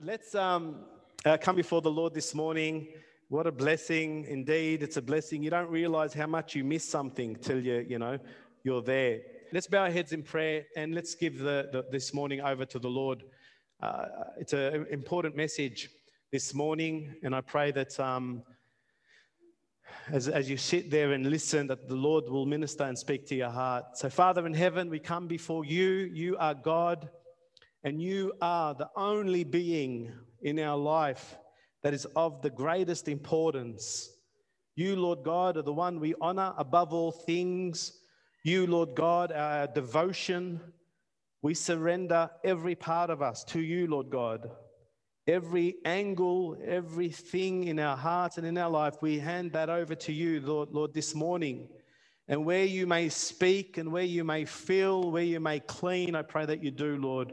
Let's um, uh, come before the Lord this morning. What a blessing indeed. It's a blessing. You don't realize how much you miss something till you, you know, you're there. Let's bow our heads in prayer and let's give the, the this morning over to the Lord. Uh, it's an important message this morning, and I pray that um, as, as you sit there and listen, that the Lord will minister and speak to your heart. So, Father in heaven, we come before you. You are God, and you are the only being in our life that is of the greatest importance. You, Lord God, are the one we honor above all things. You, Lord God, our devotion. We surrender every part of us to you, Lord God. Every angle, everything in our hearts and in our life, we hand that over to you, Lord, Lord, this morning. And where you may speak and where you may feel, where you may clean, I pray that you do, Lord.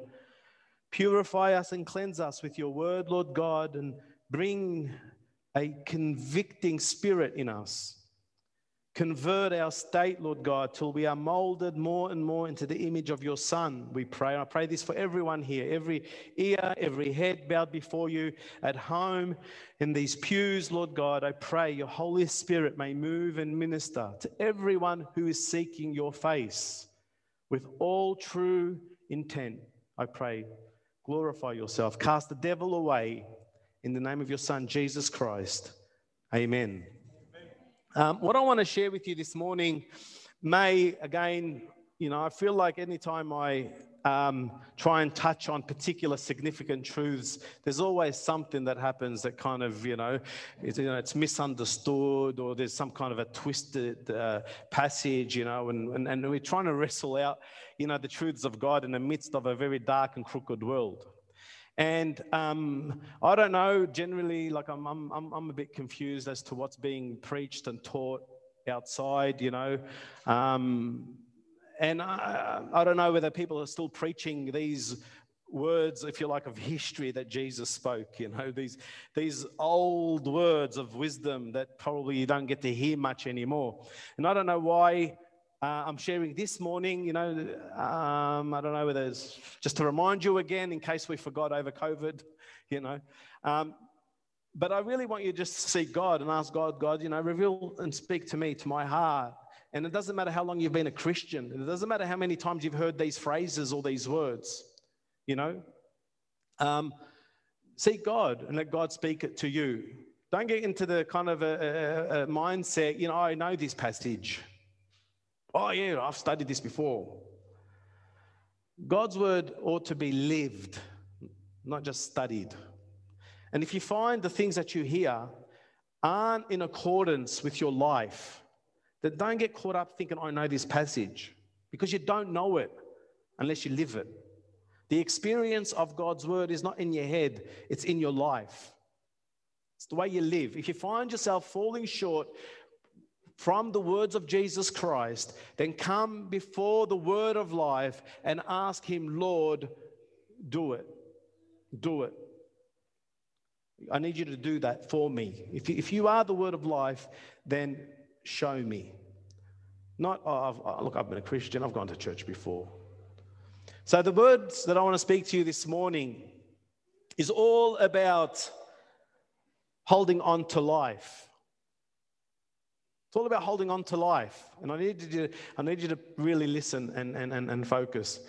Purify us and cleanse us with your word, Lord God, and bring a convicting spirit in us. Convert our state, Lord God, till we are molded more and more into the image of your Son. We pray. I pray this for everyone here, every ear, every head bowed before you at home in these pews, Lord God. I pray your Holy Spirit may move and minister to everyone who is seeking your face with all true intent. I pray, glorify yourself, cast the devil away in the name of your Son, Jesus Christ. Amen. Um, what I want to share with you this morning may, again, you know, I feel like anytime I um, try and touch on particular significant truths, there's always something that happens that kind of, you know, it's, you know, it's misunderstood or there's some kind of a twisted uh, passage, you know, and, and, and we're trying to wrestle out, you know, the truths of God in the midst of a very dark and crooked world. And um, I don't know, generally, like I'm, I'm, I'm a bit confused as to what's being preached and taught outside, you know. Um, and I, I don't know whether people are still preaching these words, if you like, of history that Jesus spoke, you know, these, these old words of wisdom that probably you don't get to hear much anymore. And I don't know why uh, I'm sharing this morning, you know, um, I don't know whether it's just to remind you again in case we forgot over COVID, you know. Um, but I really want you to just seek God and ask God, God, you know, reveal and speak to me, to my heart. And it doesn't matter how long you've been a Christian, it doesn't matter how many times you've heard these phrases or these words, you know. Um, seek God and let God speak it to you. Don't get into the kind of a, a, a mindset, you know, I know this passage. Oh, yeah, I've studied this before. God's word ought to be lived, not just studied. And if you find the things that you hear aren't in accordance with your life, then don't get caught up thinking, I know this passage, because you don't know it unless you live it. The experience of God's word is not in your head, it's in your life. It's the way you live. If you find yourself falling short from the words of Jesus Christ, then come before the word of life and ask Him, Lord, do it. Do it. I need you to do that for me. If you, if you are the word of life, then show me. Not, oh, I've, oh, look, I've been a Christian, I've gone to church before. So, the words that I want to speak to you this morning is all about holding on to life. It's all about holding on to life. And I need you to, I need you to really listen and, and, and, and focus.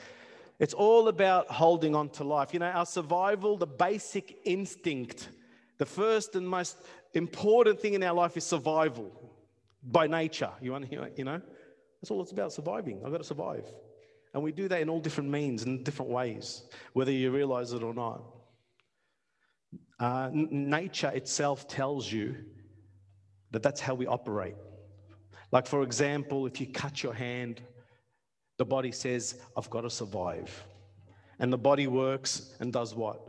It's all about holding on to life. You know, our survival, the basic instinct, the first and most important thing in our life is survival by nature. You you know? That's all it's about surviving. I've got to survive. And we do that in all different means and different ways, whether you realize it or not. Uh, nature itself tells you that that's how we operate. Like, for example, if you cut your hand, the body says, I've got to survive. And the body works and does what?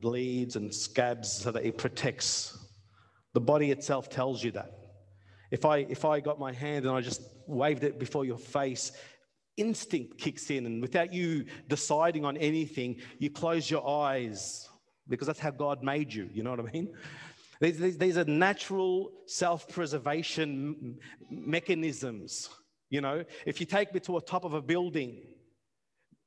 Bleeds and scabs so that it protects. The body itself tells you that. If I, if I got my hand and I just waved it before your face, instinct kicks in. And without you deciding on anything, you close your eyes because that's how God made you. You know what I mean? These, these, are natural self preservation mechanisms. You know, if you take me to a top of a building,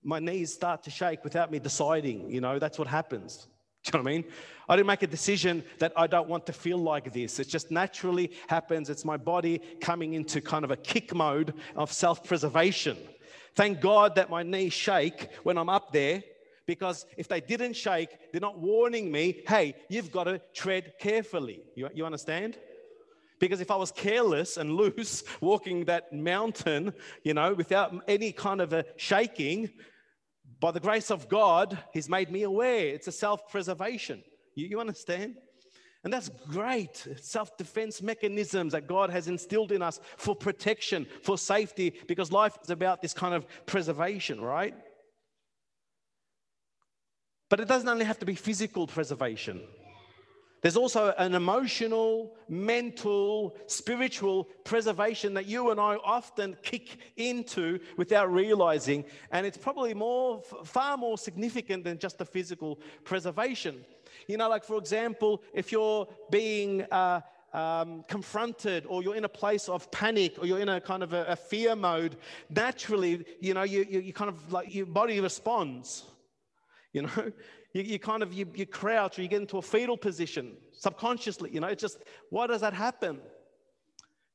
my knees start to shake without me deciding. You know, that's what happens. Do you know what I mean? I didn't make a decision that I don't want to feel like this. It just naturally happens. It's my body coming into kind of a kick mode of self preservation. Thank God that my knees shake when I'm up there because if they didn't shake, they're not warning me, hey, you've got to tread carefully. You, you understand? Because if I was careless and loose walking that mountain, you know, without any kind of a shaking, by the grace of God, He's made me aware. It's a self preservation. You, you understand? And that's great. Self defense mechanisms that God has instilled in us for protection, for safety, because life is about this kind of preservation, right? But it doesn't only have to be physical preservation. There's also an emotional, mental, spiritual preservation that you and I often kick into without realizing. And it's probably more, far more significant than just the physical preservation. You know, like for example, if you're being uh, um, confronted or you're in a place of panic or you're in a kind of a, a fear mode, naturally, you know, you, you, you kind of like your body responds. You know, you, you kind of you, you crouch or you get into a fetal position subconsciously. You know, it's just why does that happen?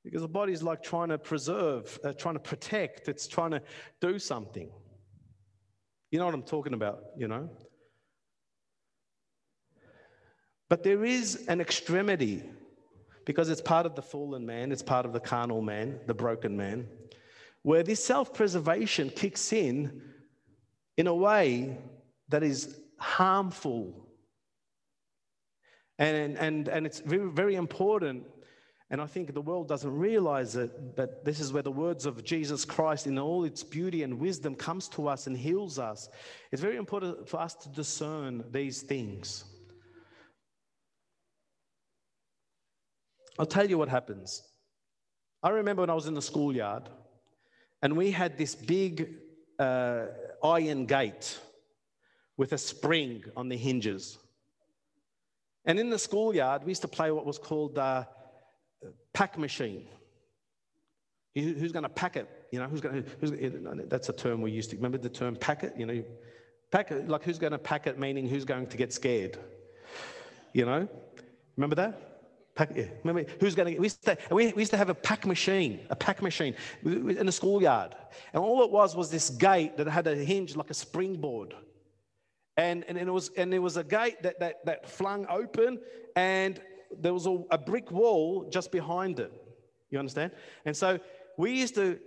Because the body's like trying to preserve, uh, trying to protect. It's trying to do something. You know what I'm talking about, you know? But there is an extremity because it's part of the fallen man, it's part of the carnal man, the broken man, where this self preservation kicks in in a way that is harmful. And, and, and it's very, very important. And I think the world doesn't realize it, but this is where the words of Jesus Christ, in all its beauty and wisdom, comes to us and heals us. It's very important for us to discern these things. I'll tell you what happens. I remember when I was in the schoolyard, and we had this big uh, iron gate with a spring on the hinges. And in the schoolyard, we used to play what was called the pack machine. Who's going to pack it? You know, who's going to, that's a term we used to, remember the term pack it? You know, pack it, like who's going to pack it, meaning who's going to get scared? You know, remember that? Pack, yeah. Remember, who's going to, we used to, we, we used to have a pack machine, a pack machine in the schoolyard. And all it was was this gate that had a hinge like a springboard. And, and, it was, and there was a gate that, that, that flung open, and there was a, a brick wall just behind it. You understand? And so we used to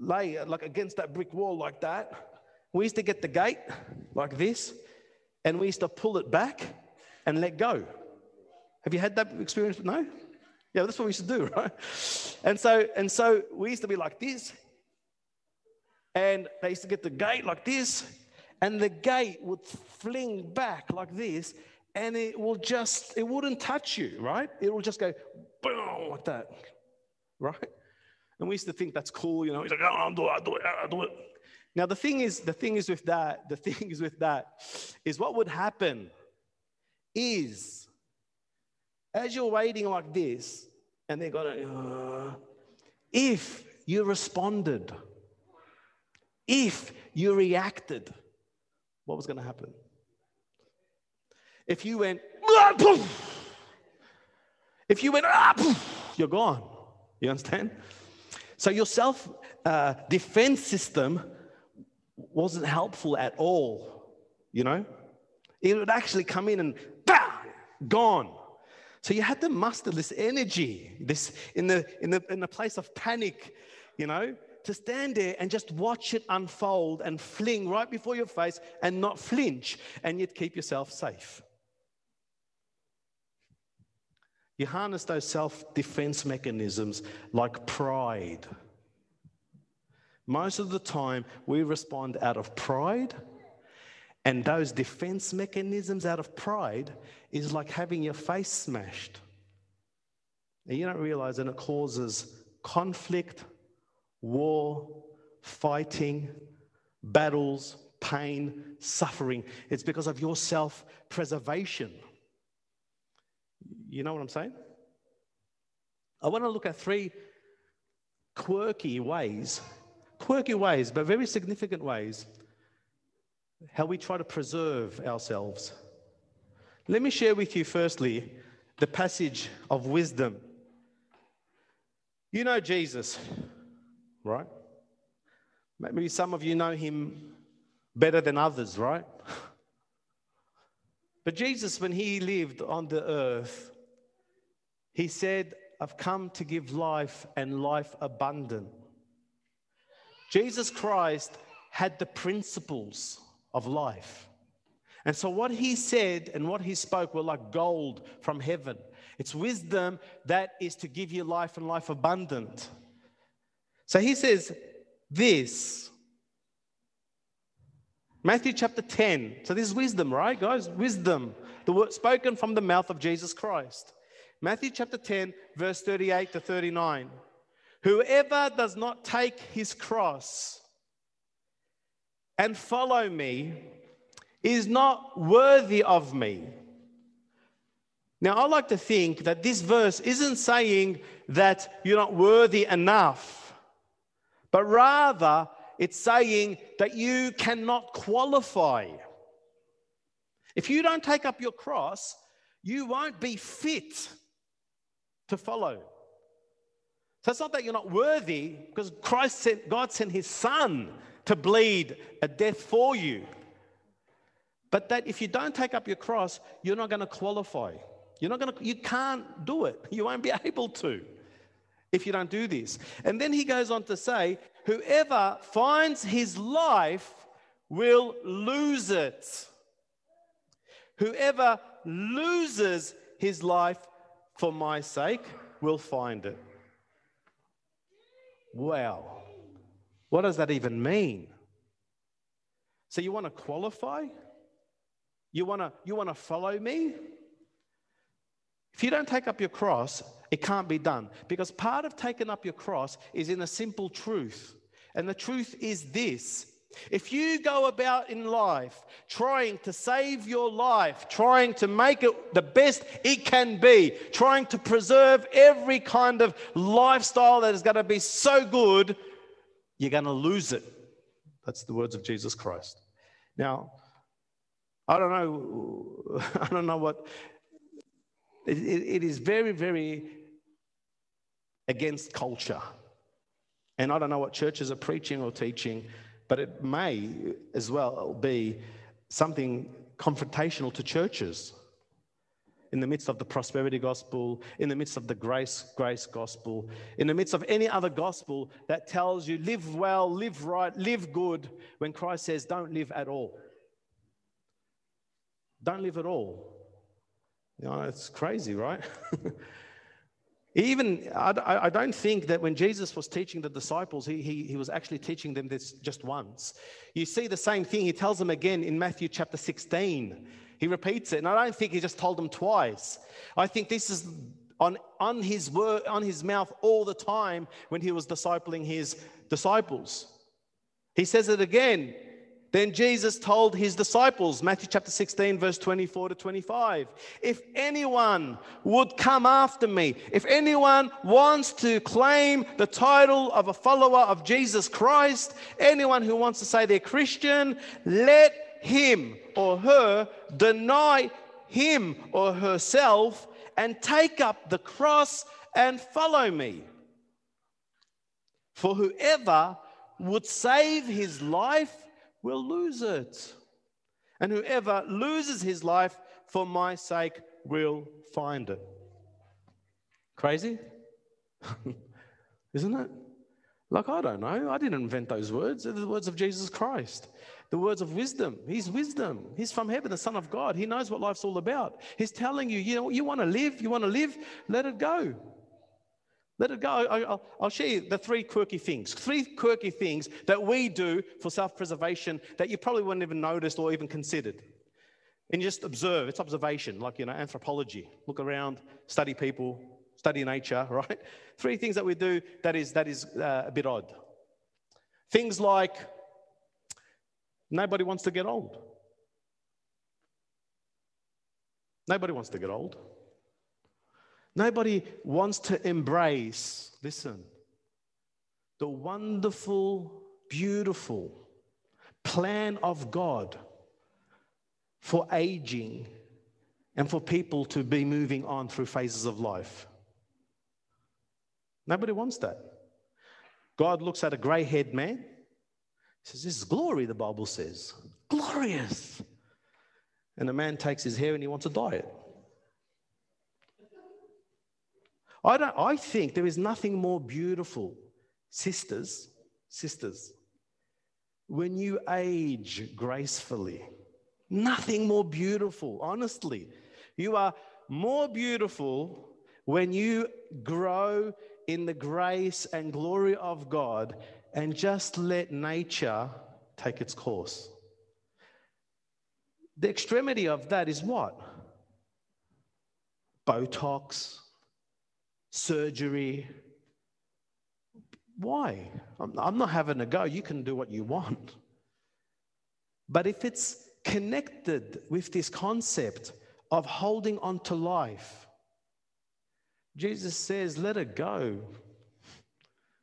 lay like against that brick wall like that. We used to get the gate like this, and we used to pull it back and let go. Have you had that experience? No? Yeah, that's what we used to do, right? And so, and so we used to be like this, and they used to get the gate like this, and the gate would fling back like this and it will just it wouldn't touch you right? It will just go boom like that right? And we used to think that's cool you know he's like oh, i'll do it i'll do it i'll do it. Now the thing is the thing is with that the thing is with that is what would happen is as you're waiting like this and they're going uh, if you responded if you reacted what was going to happen? If you went, if you went, you're gone. You understand? So your self uh, defense system wasn't helpful at all, you know? It would actually come in and bah, gone. So you had to muster this energy, this in the in the in the place of panic, you know, to stand there and just watch it unfold and fling right before your face and not flinch and yet keep yourself safe. You harness those self defense mechanisms like pride. Most of the time, we respond out of pride, and those defense mechanisms out of pride is like having your face smashed. And you don't realize, and it causes conflict, war, fighting, battles, pain, suffering. It's because of your self preservation. You know what I'm saying? I want to look at three quirky ways, quirky ways, but very significant ways, how we try to preserve ourselves. Let me share with you, firstly, the passage of wisdom. You know Jesus, right? Maybe some of you know him better than others, right? But Jesus, when he lived on the earth, he said, I've come to give life and life abundant. Jesus Christ had the principles of life. And so, what he said and what he spoke were like gold from heaven. It's wisdom that is to give you life and life abundant. So, he says this Matthew chapter 10. So, this is wisdom, right, guys? Wisdom, the word spoken from the mouth of Jesus Christ. Matthew chapter 10, verse 38 to 39. Whoever does not take his cross and follow me is not worthy of me. Now, I like to think that this verse isn't saying that you're not worthy enough, but rather it's saying that you cannot qualify. If you don't take up your cross, you won't be fit to follow. So it's not that you're not worthy, because Christ sent, God sent his son to bleed a death for you. But that if you don't take up your cross, you're not going to qualify. You're not going to, you can't do it. You won't be able to if you don't do this. And then he goes on to say, whoever finds his life will lose it. Whoever loses his life for my sake will find it. Wow. What does that even mean? So you want to qualify? You want to you want to follow me? If you don't take up your cross, it can't be done. Because part of taking up your cross is in a simple truth. And the truth is this if you go about in life trying to save your life, trying to make it the best it can be, trying to preserve every kind of lifestyle that is going to be so good, you're going to lose it. That's the words of Jesus Christ. Now, I don't know, I don't know what it, it, is very, very against culture. And I don't know what churches are preaching or teaching, but it may as well be something confrontational to churches in the midst of the prosperity gospel, in the midst of the grace, grace gospel, in the midst of any other gospel that tells you live well, live right, live good, when Christ says don't live at all. Don't live at all. You know, it's crazy, right? Even, I, I, don't think that when Jesus was teaching the disciples, he, he, he was actually teaching them this just once. You see the same thing, he tells them again in Matthew chapter 16. He repeats it, and I don't think he just told them twice. I think this is on, on, his word, on his mouth all the time when he was discipling his disciples. He says it again then Jesus told his disciples, Matthew chapter 16, verse 24 to 25, if anyone would come after me, if anyone wants to claim the title of a follower of Jesus Christ, anyone who wants to say they're Christian, let him or her deny him or herself and take up the cross and follow me. For whoever would save his life will lose it. And whoever loses his life for my sake will find it. Crazy? Isn't it? Like, I don't know. I didn't invent those words. They're the words of Jesus Christ, the words of wisdom. He's wisdom. He's from heaven, the Son of God. He knows what life's all about. He's telling you, you know, you want to live, you want to live, let it go. Let it go. I'll, I'll share you the three quirky things. Three quirky things that we do for self preservation that you probably wouldn't even noticed or even considered. And just observe, it's observation, like, you know, anthropology. Look around, study people, study nature, right? Three things that we do that is, that is uh, a bit odd. Things like nobody wants to get old. Nobody wants to get old. Nobody wants to embrace, listen, the wonderful beautiful plan of God for aging and for people to be moving on through phases of life. Nobody wants that. God looks at a grey haired man. He says, This is glory, the Bible says. Glorious. And the man takes his hair and he wants to dye it. I, don't, I think there is nothing more beautiful, sisters, sisters, when you age gracefully. Nothing more beautiful, honestly. You are more beautiful when you grow in the grace and glory of God and just let nature take its course. The extremity of that is what? Botox, surgery. Why? I'm not having a go. You can do what you want. But if it's connected with this concept of holding on to life, Jesus says, let it go.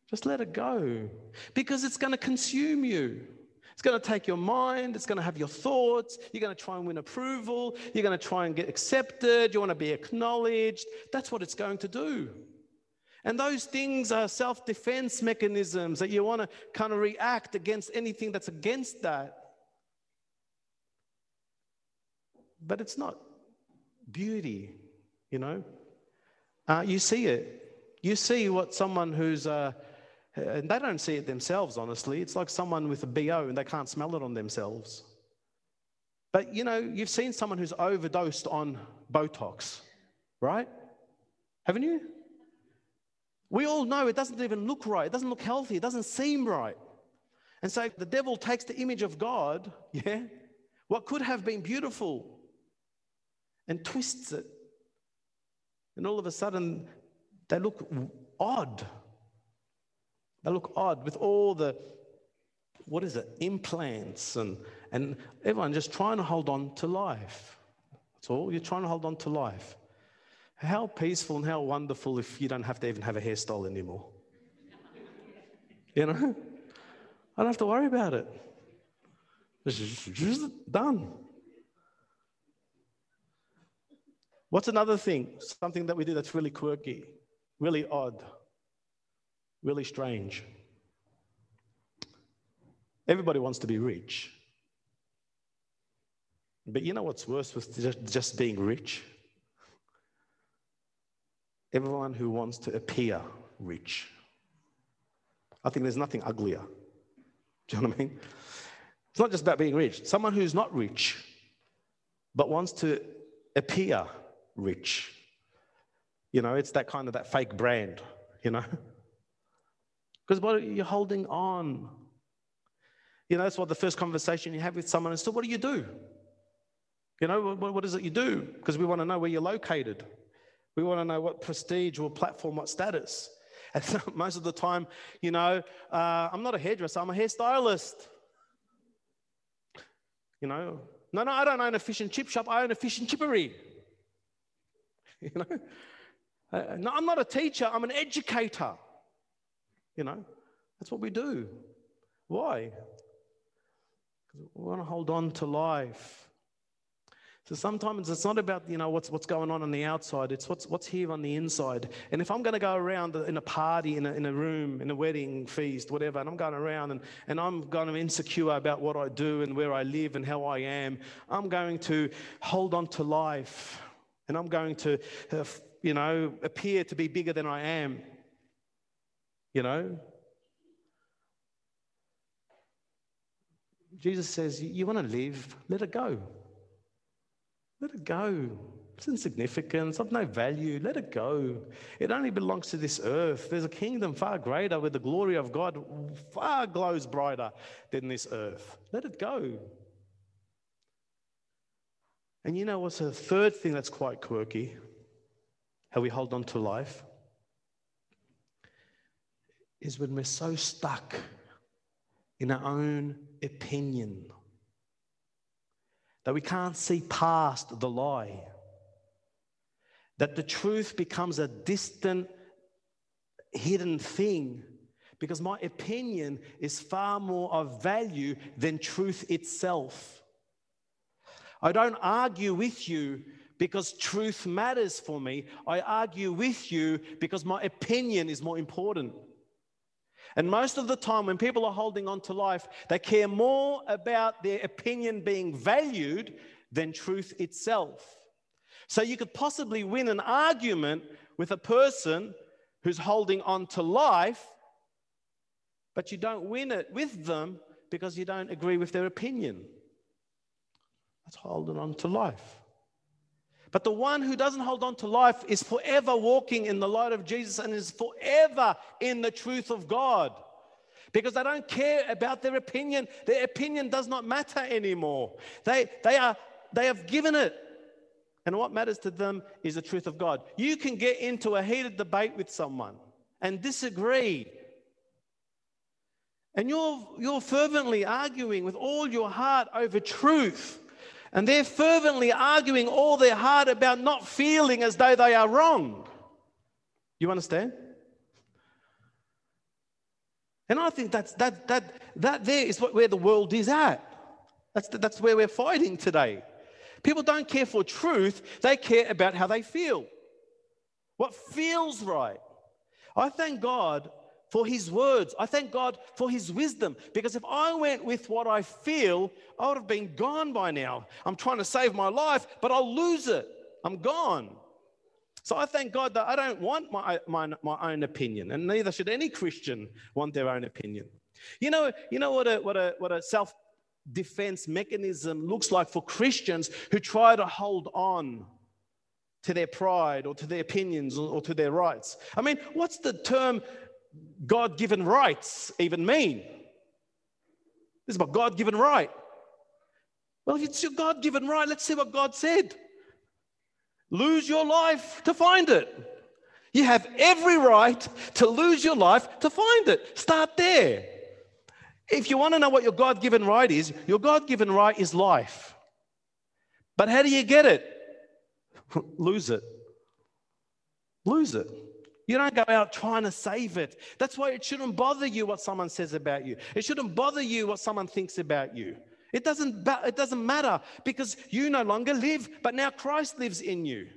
Just let it go because it's going to consume you. It's going to take your mind, it's going to have your thoughts. You're going to try and win approval. You're going to try and get accepted. You want to be acknowledged. That's what it's going to do. And those things are self defense mechanisms that you want to kind of react against anything that's against that. But it's not beauty, you know. Uh, you see it. You see what someone who's, uh, Uh, and they don't see it themselves, honestly. It's like someone with a BO and they can't smell it on themselves. But you know, you've seen someone who's overdosed on Botox, right? Haven't you? We all know it doesn't even look right. It doesn't look healthy. It doesn't seem right. And so the devil takes the image of God, yeah, what could have been beautiful, and twists it and all of a sudden, they look odd. They look odd with all the, what is it, implants and, and everyone just trying to hold on to life. That's all. You're trying to hold on to life. How peaceful and how wonderful if you don't have to even have a hairstyle anymore. you know? I don't have to worry about it. It's done. What's another thing? Something that we do that's really quirky, really odd, really strange. Everybody wants to be rich. But you know what's worse with just being rich? Everyone who wants to appear rich. I think there's nothing uglier. Do you know what I mean? It's not just about being rich. Someone who's not rich, but wants to appear rich. You know, it's that kind of that fake brand, you know? Because what are you're holding on. You know, that's what the first conversation you have with someone is, so what do you do? You know, what, what is it you do? Because we want to know where you're located. We want to know what prestige or platform, what status. And so most of the time, you know, uh, I'm not a hairdresser, I'm a hairstylist. You know, no, no, I don't own a fish and chip shop, I own a fish and chippery. You know, uh, no, I'm not a teacher, I'm an educator. You know, that's what we do. Why? Because we want to hold on to life. So sometimes it's not about you know what's what's going on on the outside. It's what's what's here on the inside. And if I'm going to go around in a party, in a, in a room, in a wedding feast, whatever, and I'm going around and, and I'm kind of insecure about what I do and where I live and how I am, I'm going to hold on to life and I'm going to, uh, you know, appear to be bigger than I am. You know? Jesus says, You want to live? Let it go. Let it go. It's insignificant. Of no value. Let it go. It only belongs to this earth. There's a kingdom far greater where the glory of God far glows brighter than this earth. Let it go. And you know what's a third thing that's quite quirky? How we hold on to life? Is when we're so stuck in our own opinion that we can't see past the lie, that the truth becomes a distant, hidden thing because my opinion is far more of value than truth itself. I don't argue with you because truth matters for me. I argue with you because my opinion is more important. And most of the time, when people are holding on to life, they care more about their opinion being valued than truth itself. So you could possibly win an argument with a person who's holding on to life, but you don't win it with them because you don't agree with their opinion. That's holding on to life. But the one who doesn't hold on to life is forever walking in the light of Jesus and is forever in the truth of God. Because they don't care about their opinion. Their opinion does not matter anymore. They, they, are, they have given it. And what matters to them is the truth of God. You can get into a heated debate with someone and disagree. And you're, you're fervently arguing with all your heart over truth. And they're fervently arguing all their heart about not feeling as though they are wrong. You understand? And I think that's, that, that, that there is what, where the world is at. That's, the, that's where we're fighting today. People don't care for truth, they care about how they feel. What feels right. I thank God for his words. I thank God for his wisdom because if I went with what I feel, I would have been gone by now. I'm trying to save my life, but I'll lose it. I'm gone. So I thank God that I don't want my, my, my own opinion, and neither should any Christian want their own opinion. You know, you know what a, what a, what a self defense mechanism looks like for Christians who try to hold on to their pride or to their opinions or, or to their rights. I mean, what's the term God given rights even mean? This is about God given right. Well, if it's your God given right, let's see what God said. Lose your life to find it. You have every right to lose your life to find it. Start there. If you want to know what your God given right is, your God given right is life. But how do you get it? Lose it. Lose it. You don't go out trying to save it. That's why it shouldn't bother you what someone says about you. It shouldn't bother you what someone thinks about you. It doesn't, it doesn't matter because you no longer live, but now Christ lives in you.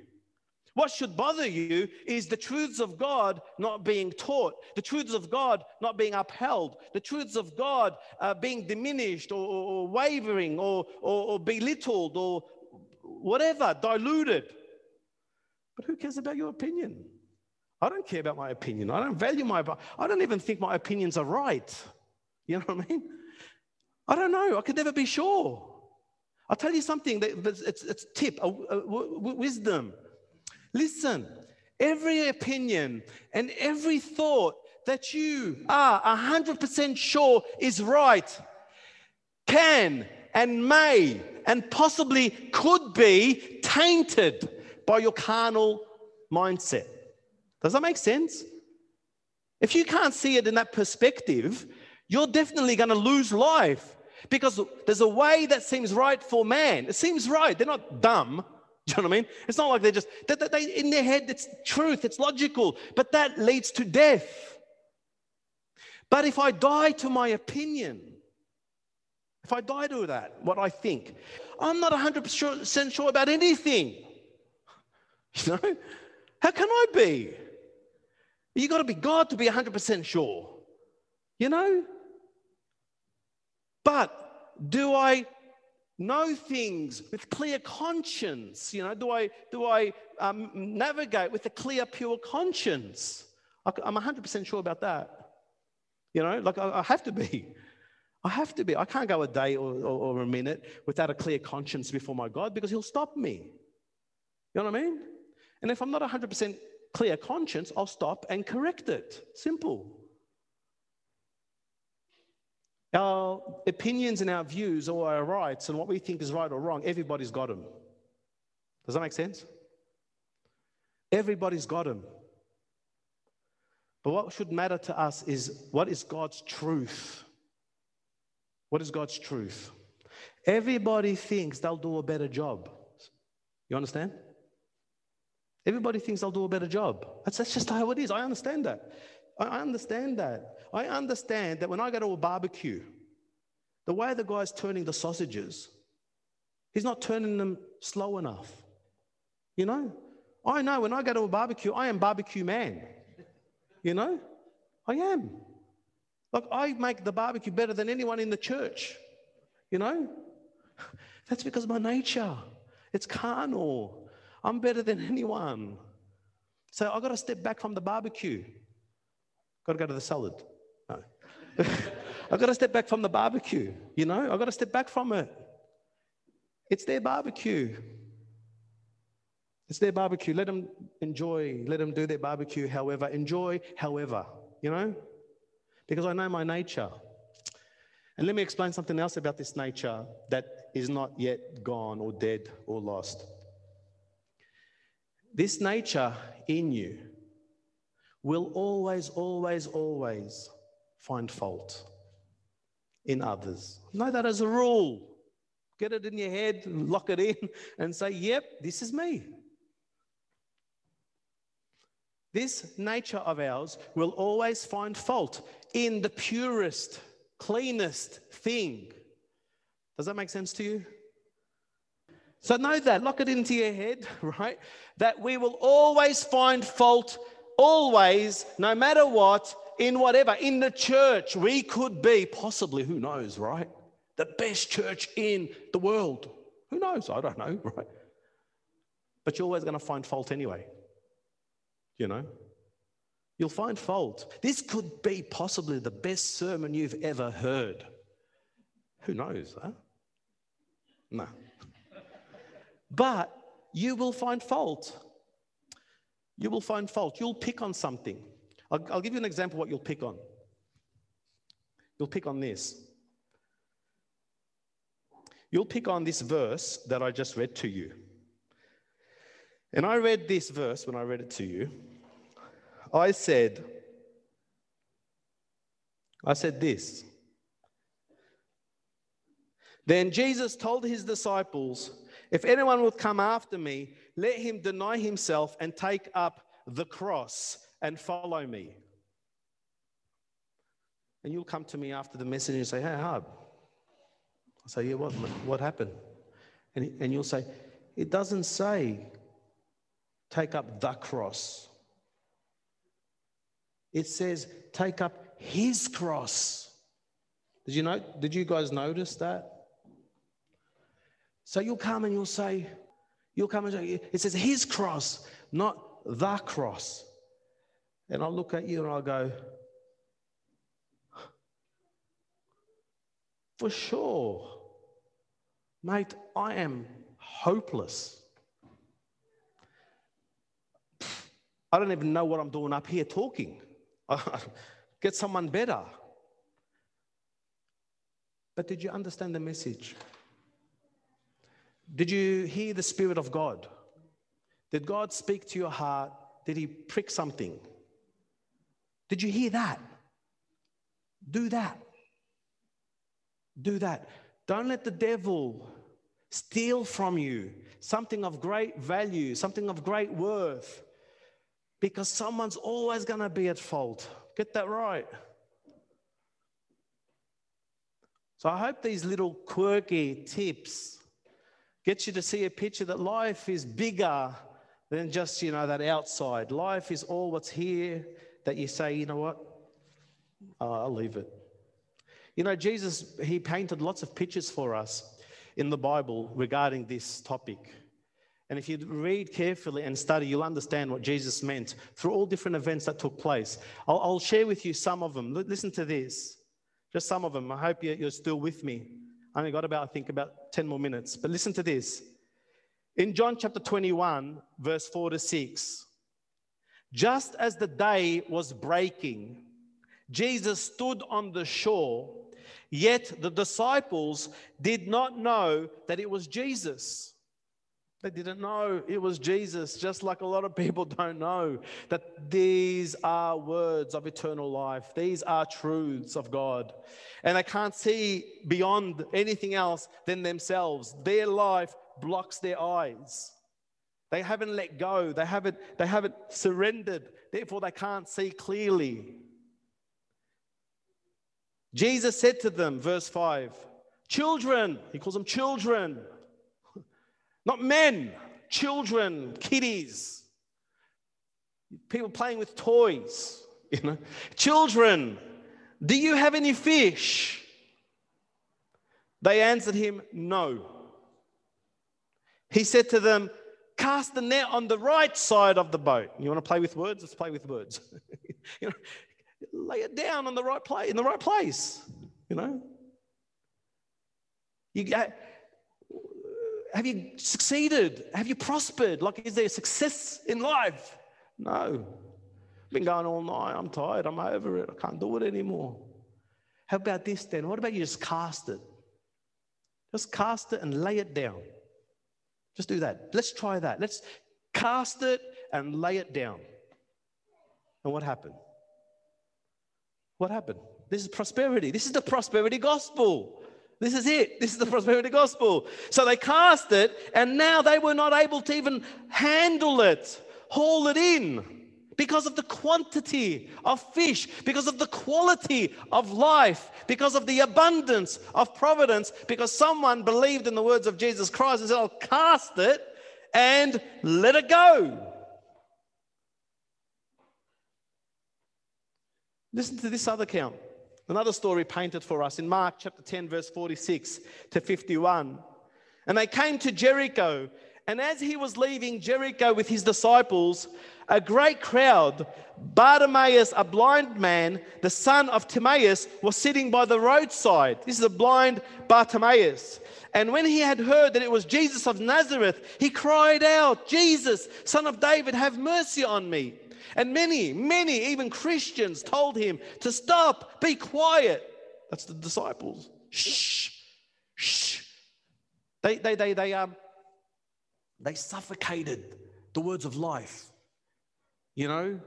What should bother you is the truths of God not being taught, the truths of God not being upheld, the truths of God uh, being diminished or, or, or wavering or, or, or belittled or whatever, diluted. But who cares about your opinion? I don't care about my opinion. I don't value my, I don't even think my opinions are right. You know what I mean? I don't know. I could never be sure. I'll tell you something it's, it's tip, a, a, a, wisdom. Listen, every opinion and every thought that you are 100% sure is right can and may and possibly could be tainted by your carnal mindset. Does that make sense? If you can't see it in that perspective, you're definitely going to lose life because there's a way that seems right for man. It seems right. They're not dumb. Do you know what I mean? It's not like they're just, they, they, in their head, it's truth, it's logical, but that leads to death. But if I die to my opinion, if I die to that, what I think, I'm not 100% sure about anything. You know? How can I be? You got to be God to be 100% sure, you know? But do I know things with clear conscience? You know, do I, do I um, navigate with a clear, pure conscience? I'm 100% sure about that. You know, like I, I have to be. I have to be. I can't go a day or, or, or, a minute without a clear conscience before my God because He'll stop me. You know what I mean? And if I'm not 100% clear conscience, I'll stop and correct it. Simple. Our opinions and our views or our rights and what we think is right or wrong, everybody's got them. Does that make sense? Everybody's got them. But what should matter to us is what is God's truth? What is God's truth? Everybody thinks they'll do a better job. You understand? Everybody thinks they'll do a better job. That's, that's just how it is. I understand that. I understand that. I understand that when I go to a barbecue, the way the guy's turning the sausages, he's not turning them slow enough. You know? I know when I go to a barbecue, I am barbecue man. You know? I am. Like I make the barbecue better than anyone in the church. You know? That's because my nature. It's carnal. I'm better than anyone. So I've got to step back from the barbecue. Got to go to the salad. No. I've got to step back from the barbecue. You know, I've got to step back from it. It's their barbecue. It's their barbecue. Let them enjoy. Let them do their barbecue however. Enjoy however, you know? Because I know my nature. And let me explain something else about this nature that is not yet gone or dead or lost. This nature in you will always, always, always find fault in others. Know that as a rule. Get it in your head, lock it in, and say, yep, this is me. This nature of ours will always find fault in the purest, cleanest thing. Does that make sense to you? So know that, lock it into your head, right? That we will always find fault, always, no matter what, in whatever. In the church, we could be possibly, who knows, right? The best church in the world. Who knows? I don't know, right? But you're always going to find fault anyway. You know? You'll find fault. This could be possibly the best sermon you've ever heard. Who knows, huh? No. But you will find fault. You will find fault. You'll pick on something. I'll, I'll give you an example what you'll pick on. You'll pick on this. You'll pick on this verse that I just read to you. And I read this verse when I read it to you. I said, I said this. Then Jesus told his disciples, If anyone will come after me, let him deny himself and take up the cross and follow me. And you'll come to me after the message and say, Hey, Hub. I'll say, Yeah, what, what happened? And, and you'll say, It doesn't say take up the cross. It says take up his cross. Did you know? Did you guys notice that? So you'll come and you'll say, you'll come and say, it says his cross, not the cross. And I'll look at you and I'll go, for sure, mate, I am hopeless. I don't even know what I'm doing up here talking. Get someone better. But did you understand the message? Did you hear the Spirit of God? Did God speak to your heart? Did He prick something? Did you hear that? Do that. Do that. Don't let the devil steal from you something of great value, something of great worth, because someone's always going to be at fault. Get that right. So I hope these little quirky tips get you to see a picture that life is bigger than just, you know, that outside. Life is all what's here that you say, you know what? Oh, I'll leave it. You know, Jesus, he painted lots of pictures for us in the Bible regarding this topic. And if you read carefully and study, you'll understand what Jesus meant through all different events that took place. I'll, I'll share with you some of them. listen to this, just some of them. I hope you're still with me. I only got about, I think, about 10 more minutes. But listen to this. In John chapter 21, verse 4 to 6, just as the day was breaking, Jesus stood on the shore, yet the disciples did not know that it was Jesus. They didn't know it was Jesus, just like a lot of people don't know that these are words of eternal life. These are truths of God. And they can't see beyond anything else than themselves. Their life blocks their eyes. They haven't let go, they haven't, they haven't surrendered, therefore, they can't see clearly. Jesus said to them, verse 5, children, he calls them children, not men, children, kiddies, people playing with toys, you know, children, do you have any fish? They answered him, No. He said to them, Cast the net on the right side of the boat. You want to play with words? Let's play with words. you know, lay it down on the right place, in the right place. You know, you have you succeeded? Have you prospered? Like, is there success in life? No. Been going all night. I'm tired. I'm over it. I can't do it anymore. How about this then? What about you just cast it? Just cast it and lay it down. Just do that. Let's try that. Let's cast it and lay it down. And what happened? What happened? This is prosperity. This is the prosperity gospel. This is it. This is the prosperity gospel. So they cast it, and now they were not able to even handle it, haul it in because of the quantity of fish, because of the quality of life, because of the abundance of providence, because someone believed in the words of Jesus Christ and said, I'll cast it and let it go. Listen to this other account. Another story painted for us in Mark chapter 10, verse 46 to 51. And they came to Jericho, and as he was leaving Jericho with his disciples, a great crowd, Bartimaeus, a blind man, the son of Timaeus, was sitting by the roadside. This is a blind Bartimaeus. And when he had heard that it was Jesus of Nazareth, he cried out, Jesus, son of David, have mercy on me. And many, many, even Christians told him to stop, be quiet. That's the disciples. Shh, shh. They, they, they, they, um, they suffocated the words of life. You know,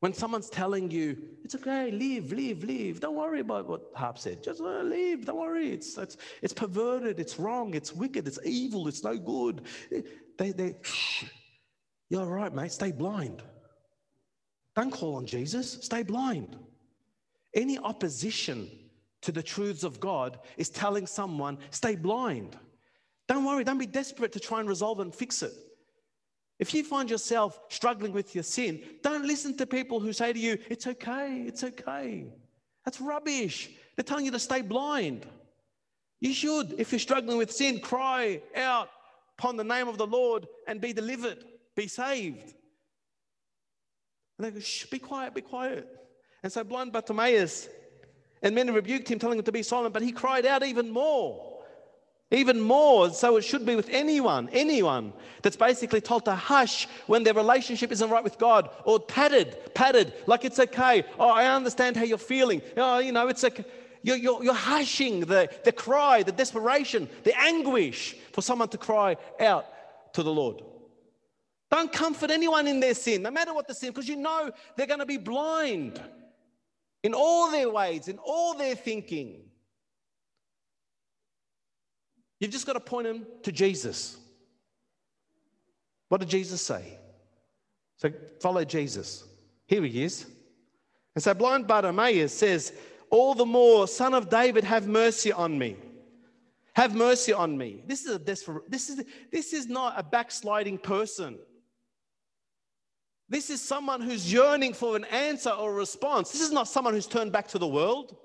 when someone's telling you, it's okay, leave, leave, leave, don't worry about what Harp said. Just uh, don't worry. It's, it's, it's perverted, it's wrong, it's wicked, it's evil, it's no good. They, they, you're right, mate, stay blind. Don't call on Jesus, stay blind. Any opposition to the truths of God is telling someone, stay blind. Don't worry, don't be desperate to try and resolve and fix it. If you find yourself struggling with your sin, don't listen to people who say to you, It's okay, it's okay. That's rubbish. They're telling you to stay blind. You should, if you're struggling with sin, cry out upon the name of the Lord and be delivered, be saved. And they go, Shh, be quiet, be quiet. And so blind Bartimaeus and many rebuked him, telling him to be silent, but he cried out even more. Even more, so it should be with anyone, anyone that's basically told to hush when their relationship isn't right with God, or patted, patted, like it's okay. Oh, I understand how you're feeling. Oh, you know, it's like you're, you're, you're hushing the, the cry, the desperation, the anguish for someone to cry out to the Lord. Don't comfort anyone in their sin, no matter what the sin, because you know they're going to be blind in all their ways, in all their thinking. You've just got to point them to Jesus. What did Jesus say? So follow Jesus. Here he is. And so blind Bartimaeus says, All the more, son of David, have mercy on me. Have mercy on me. This is a desperate, this is this is not a backsliding person. This is someone who's yearning for an answer or a response. This is not someone who's turned back to the world.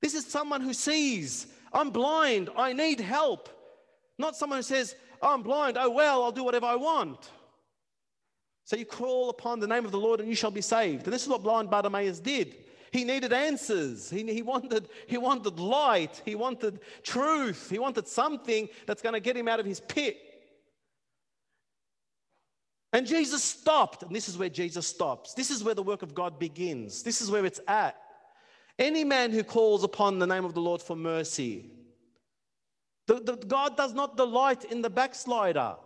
This is someone who sees I'm blind. I need help. Not someone who says, I'm blind. Oh, well, I'll do whatever I want. So you call upon the name of the Lord and you shall be saved. And this is what blind Bartimaeus did. He needed answers. He, he, wanted, he wanted light. He wanted truth. He wanted something that's going to get him out of his pit. And Jesus stopped. And this is where Jesus stops. This is where the work of God begins. This is where it's at. Any man who calls upon the name of the Lord for mercy, the, the, God does not delight in the backslider.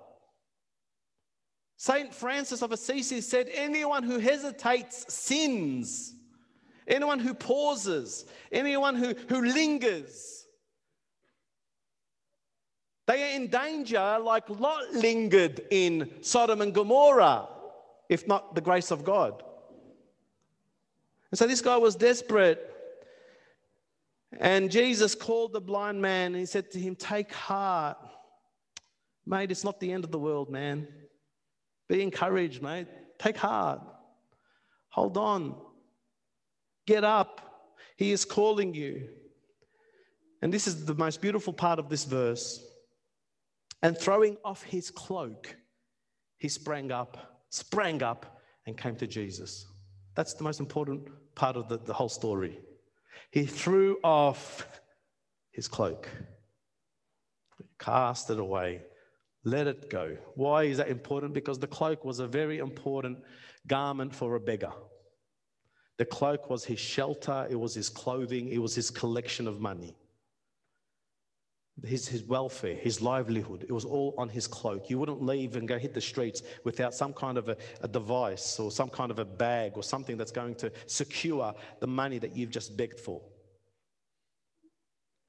Saint Francis of Assisi said, Anyone who hesitates sins. Anyone who pauses, anyone who, who lingers, they are in danger like Lot lingered in Sodom and Gomorrah, if not the grace of God. And so this guy was desperate And Jesus called the blind man and he said to him, Take heart. Mate, it's not the end of the world, man. Be encouraged, mate. Take heart. Hold on. Get up. He is calling you. And this is the most beautiful part of this verse. And throwing off his cloak, he sprang up, sprang up, and came to Jesus. That's the most important part of the, the whole story. He threw off his cloak, cast it away, let it go. Why is that important? Because the cloak was a very important garment for a beggar. The cloak was his shelter, it was his clothing, it was his collection of money his, his welfare, his livelihood. It was all on his cloak. You wouldn't leave and go hit the streets without some kind of a, a, device or some kind of a bag or something that's going to secure the money that you've just begged for.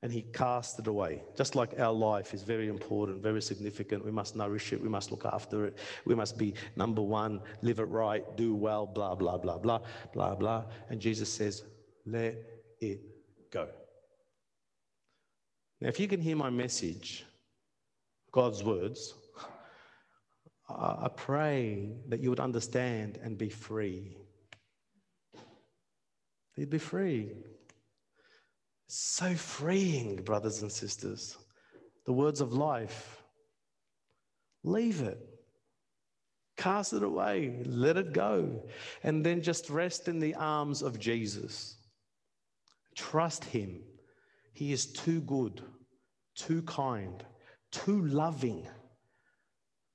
And he cast it away. Just like our life is very important, very significant. We must nourish it. We must look after it. We must be number one, live it right, do well, blah, blah, blah, blah, blah, blah. And Jesus says, let it go. Now, if you can hear my message, God's words, I pray that you would understand and be free. You'd be free. So freeing, brothers and sisters. The words of life. Leave it. Cast it away. Let it go. And then just rest in the arms of Jesus. Trust Him. He is too good too kind, too loving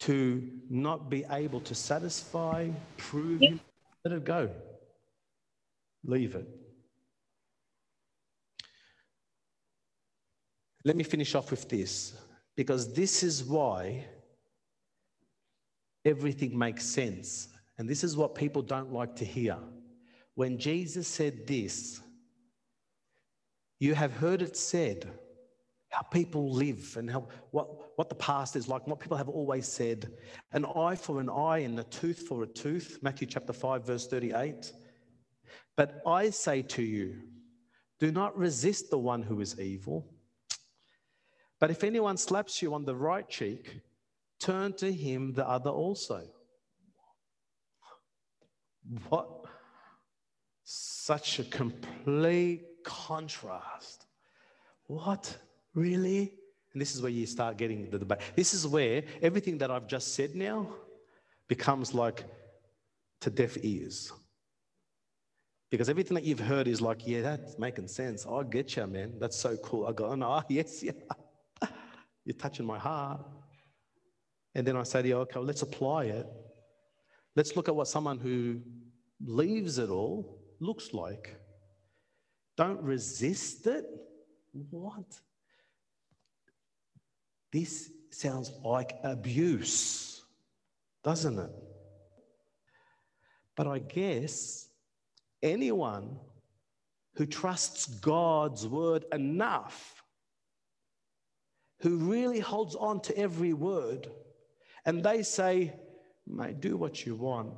to not be able to satisfy, prove Him. Let it go. Leave it. Let me finish off with this because this is why everything makes sense. And this is what people don't like to hear. When Jesus said this, you have heard it said, how people live and how, what, what the past is like, what people have always said. An eye for an eye and a tooth for a tooth, Matthew chapter 5, verse 38. But I say to you, do not resist the one who is evil. But if anyone slaps you on the right cheek, turn to him the other also. What? Such a complete contrast. What? Really? And this is where you start getting the debate. This is where everything that I've just said now becomes like to deaf ears. Because everything that you've heard is like, yeah, that's making sense. I get you, man. That's so cool. I go, oh, no, yes, yeah. You're touching my heart. And then I say to you, okay, well, let's apply it. Let's look at what someone who leaves it all looks like. Don't resist it. What? This sounds like abuse, doesn't it? But I guess anyone who trusts God's word enough, who really holds on to every word, and they say, Mate, do what you want.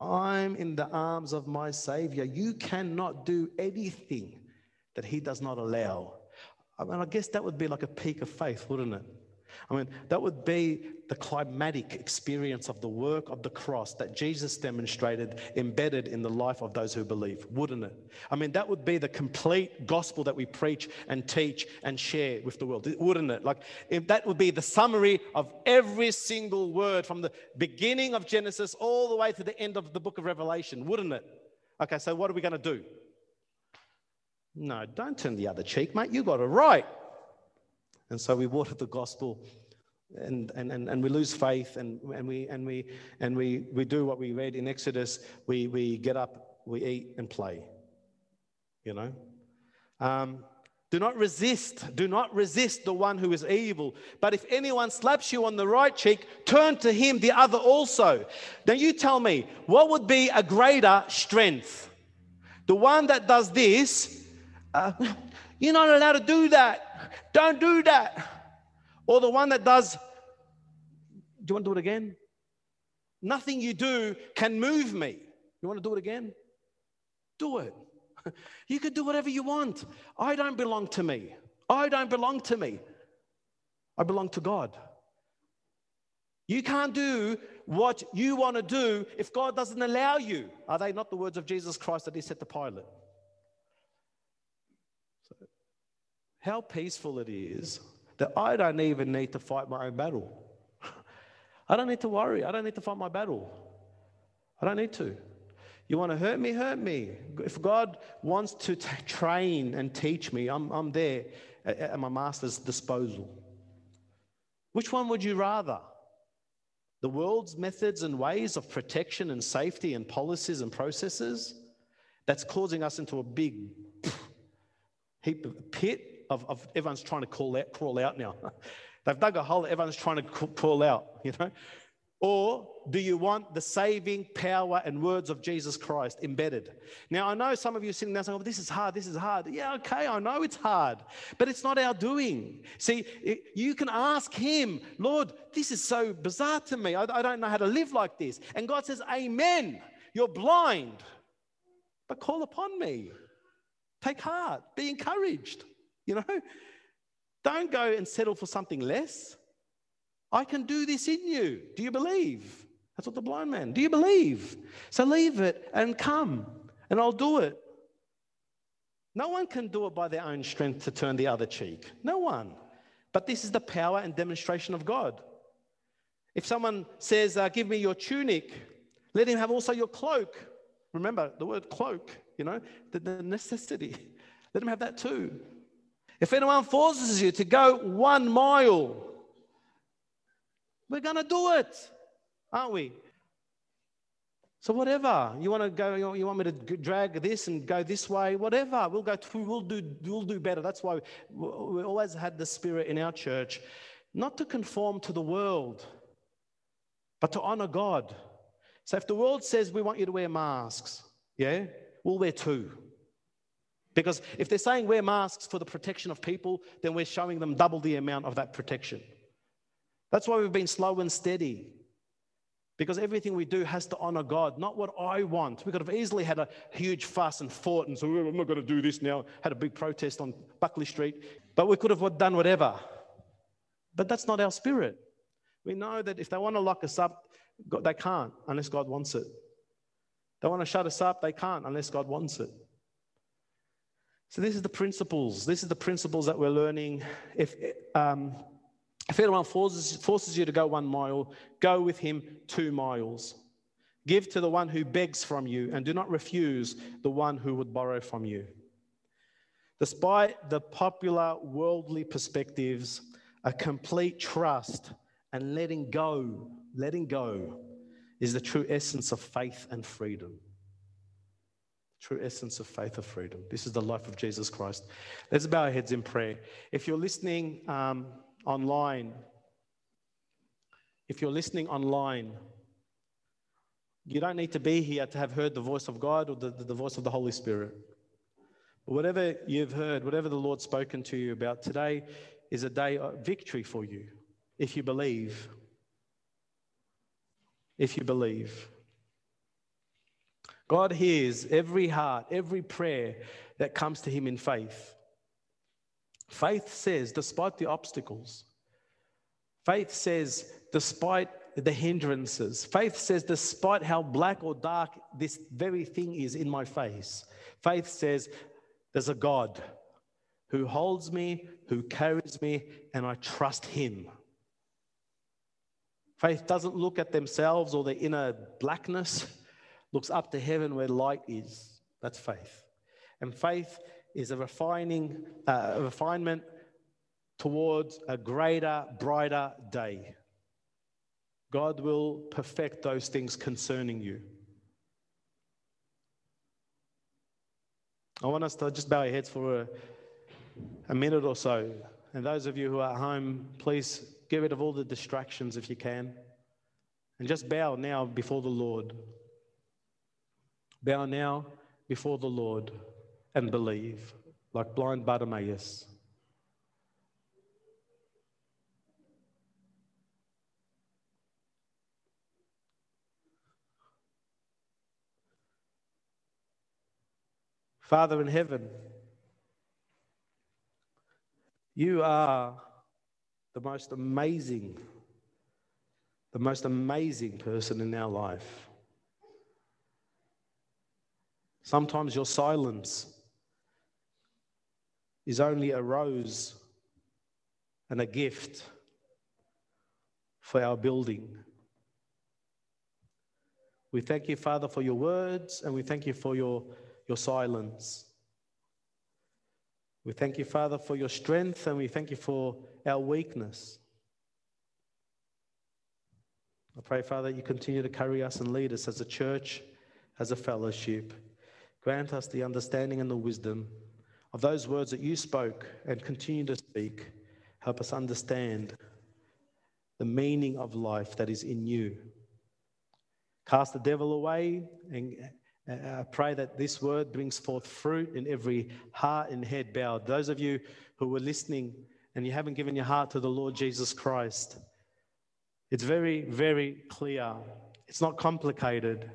I'm in the arms of my Savior. You cannot do anything that He does not allow. I mean, I guess that would be like a peak of faith, wouldn't it? I mean, that would be the climatic experience of the work of the cross that Jesus demonstrated embedded in the life of those who believe, wouldn't it? I mean, that would be the complete gospel that we preach and teach and share with the world, wouldn't it? Like, if that would be the summary of every single word from the beginning of Genesis all the way to the end of the book of Revelation, wouldn't it? Okay, so what are we going to do? No, don't turn the other cheek, mate. You got it right. And so we water the gospel and, and, and, and we lose faith and, and, we, and, we, and we, we do what we read in Exodus. We, we get up, we eat and play. You know? Um, do not resist. Do not resist the one who is evil. But if anyone slaps you on the right cheek, turn to him the other also. Now you tell me, what would be a greater strength? The one that does this uh, you're not allowed to do that. Don't do that. Or the one that does, do you want to do it again? Nothing you do can move me. You want to do it again? Do it. You can do whatever you want. I don't belong to me. I don't belong to me. I belong to God. You can't do what you want to do if God doesn't allow you. Are they not the words of Jesus Christ that he said to Pilate? So, how peaceful it is that I don't even need to fight my own battle. I don't need to worry. I don't need to fight my battle. I don't need to. You want to hurt me? Hurt me. If God wants to t- train and teach me, I'm, I'm there at, at my master's disposal. Which one would you rather? The world's methods and ways of protection and safety and policies and processes that's causing us into a big heap of pit of, of everyone's trying to call out, crawl out now. They've dug a hole, everyone's trying to crawl out, you know? Or do you want the saving power and words of Jesus Christ embedded? Now, I know some of you sitting there saying, oh, this is hard, this is hard. Yeah, okay, I know it's hard, but it's not our doing. See, you can ask Him, Lord, this is so bizarre to me. I, I don't know how to live like this. And God says, Amen. You're blind, but call upon me. Take heart, be encouraged. You know, don't go and settle for something less. I can do this in you. Do you believe? That's what the blind man, do you believe? So leave it and come, and I'll do it. No one can do it by their own strength to turn the other cheek. No one. But this is the power and demonstration of God. If someone says, uh, Give me your tunic, let him have also your cloak. Remember the word cloak, you know, the, the necessity. Let him have that too. If anyone forces you to go one mile, we're going to do it, aren't we? So whatever you want to go, you want me to drag this and go this way, whatever. We'll go through. We'll do. We'll do better. That's why we always had the spirit in our church, not to conform to the world, but to honor God. So if the world says we want you to wear masks, yeah, we'll wear two. Because if they're saying wear masks for the protection of people, then we're showing them double the amount of that protection. That's why we've been slow and steady. Because everything we do has to honor God, not what I want. We could have easily had a huge fuss and fought and so I'm not going to do this now. Had a big protest on Buckley Street, but we could have done whatever. But that's not our spirit. We know that if they want to lock us up, they can't unless God wants it. They want to shut us up, they can't unless God wants it. So this is the principles. This is the principles that we're learning. If um, if anyone forces, forces you to go one mile, go with him two miles. Give to the one who begs from you, and do not refuse the one who would borrow from you. Despite the popular worldly perspectives, a complete trust and letting go, letting go is the true essence of faith and freedom true essence of faith of freedom. This is the life of Jesus Christ. Let's bow our heads in prayer. If you're listening um, online, if you're listening online, you don't need to be here to have heard the voice of God or the, the, voice of the Holy Spirit. But whatever you've heard, whatever the Lord's spoken to you about today is a day of victory for you if you believe. If you believe. God hears every heart, every prayer that comes to Him in faith. Faith says, despite the obstacles, faith says, despite the hindrances, faith says, despite how black or dark this very thing is in my face, faith says, there's a God who holds me, who carries me, and I trust Him. Faith doesn't look at themselves or their inner blackness looks up to heaven where light is. That's faith. And faith is a refining, uh, a refinement towards a greater, brighter day. God will perfect those things concerning you. I want us to just bow our heads for a, a minute or so. And those of you who are at home, please get rid of all the distractions if you can. And just bow now before the Lord. Bow now before the Lord and believe, like blind Bartimaeus. Father in heaven, you are the most amazing, the most amazing person in our life. Sometimes your silence is only a rose and a gift for our building. We thank you, Father, for your words, and we thank you for your, your silence. We thank you, Father, for your strength, and we thank you for our weakness. I pray, Father, you continue to carry us and lead us as a church, as a fellowship. Grant us the understanding and the wisdom of those words that you spoke and continue to speak. Help us understand the meaning of life that is in you. Cast the devil away and uh, pray that this word brings forth fruit in every heart and head bowed. Those of you who were listening and you haven't given your heart to the Lord Jesus Christ, it's very, very clear. It's not complicated.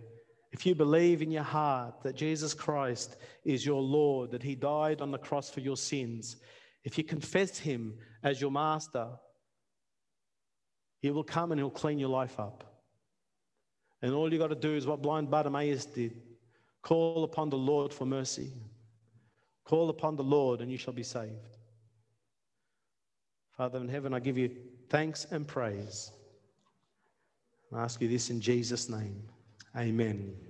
If you believe in your heart that Jesus Christ is your Lord, that He died on the cross for your sins, if you confess Him as your master, He will come and He'll clean your life up. And all you got to do is what blind Bartimaeus did call upon the Lord for mercy. Call upon the Lord and you shall be saved. Father in heaven, I give you thanks and praise. I ask you this in Jesus' name. Amen.